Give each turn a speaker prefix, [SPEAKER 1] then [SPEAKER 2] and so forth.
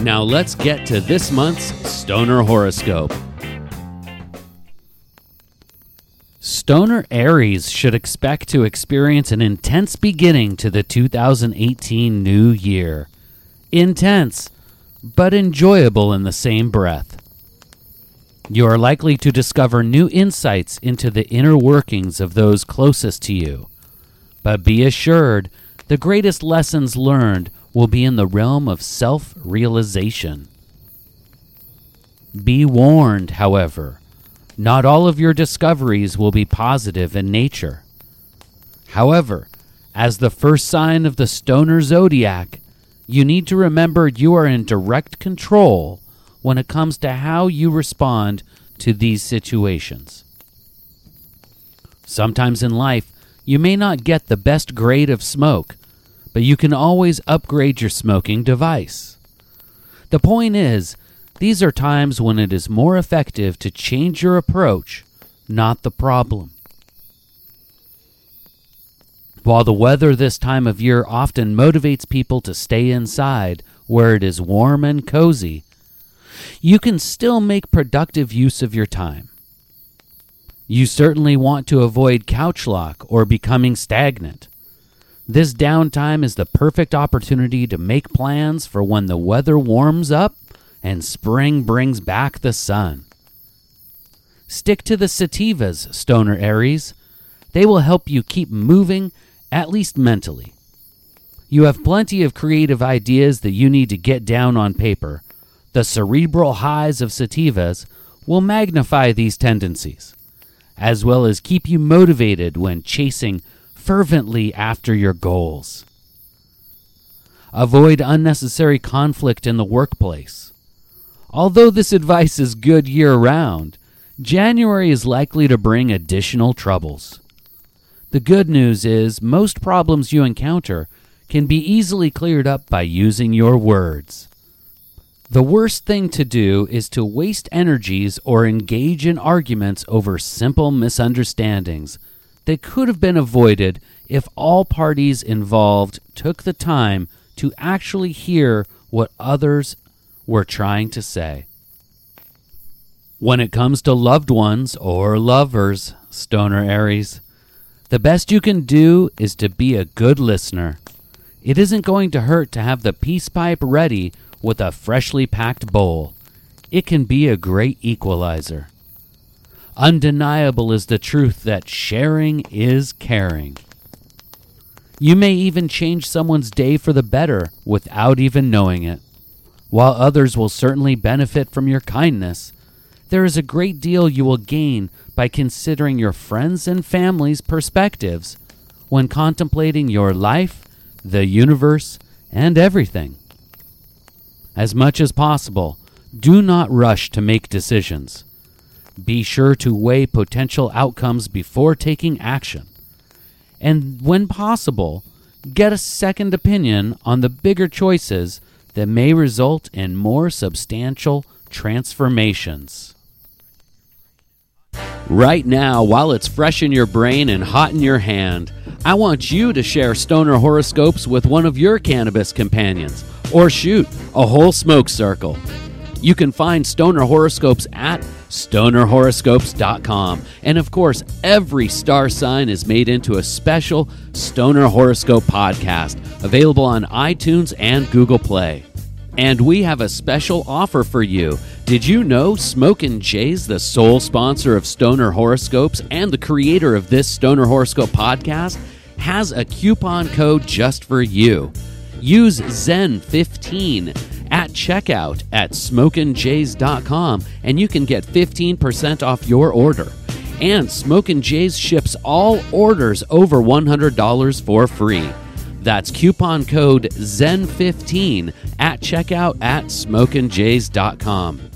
[SPEAKER 1] Now let's get to this month's Stoner Horoscope. Stoner Aries should expect to experience an intense beginning to the 2018 new year. Intense, but enjoyable in the same breath. You are likely to discover new insights into the inner workings of those closest to you. But be assured, the greatest lessons learned will be in the realm of self realization. Be warned, however, not all of your discoveries will be positive in nature. However, as the first sign of the stoner zodiac, you need to remember you are in direct control when it comes to how you respond to these situations. Sometimes in life, you may not get the best grade of smoke, but you can always upgrade your smoking device. The point is, these are times when it is more effective to change your approach, not the problem. While the weather this time of year often motivates people to stay inside where it is warm and cozy, you can still make productive use of your time. You certainly want to avoid couch lock or becoming stagnant. This downtime is the perfect opportunity to make plans for when the weather warms up and spring brings back the sun. Stick to the sativas, Stoner Aries. They will help you keep moving, at least mentally. You have plenty of creative ideas that you need to get down on paper. The cerebral highs of sativas will magnify these tendencies, as well as keep you motivated when chasing fervently after your goals. Avoid unnecessary conflict in the workplace. Although this advice is good year round, January is likely to bring additional troubles. The good news is most problems you encounter can be easily cleared up by using your words. The worst thing to do is to waste energies or engage in arguments over simple misunderstandings that could have been avoided if all parties involved took the time to actually hear what others were trying to say. When it comes to loved ones or lovers, Stoner Aries, the best you can do is to be a good listener. It isn't going to hurt to have the peace pipe ready with a freshly packed bowl. It can be a great equalizer. Undeniable is the truth that sharing is caring. You may even change someone's day for the better without even knowing it. While others will certainly benefit from your kindness, there is a great deal you will gain by considering your friends' and family's perspectives when contemplating your life, the universe, and everything. As much as possible, do not rush to make decisions. Be sure to weigh potential outcomes before taking action. And when possible, get a second opinion on the bigger choices that may result in more substantial transformations. Right now, while it's fresh in your brain and hot in your hand, I want you to share stoner horoscopes with one of your cannabis companions, or shoot, a whole smoke circle. You can find stoner horoscopes at stonerhoroscopes.com. And of course, every star sign is made into a special Stoner Horoscope podcast available on iTunes and Google Play. And we have a special offer for you. Did you know Smokin' Jay's the sole sponsor of Stoner Horoscopes and the creator of this Stoner Horoscope podcast has a coupon code just for you. Use Zen15 at checkout at smokinjays.com and you can get 15% off your order. And Smokin' Jays ships all orders over $100 for free. That's coupon code ZEN15 at checkout at smokinjays.com.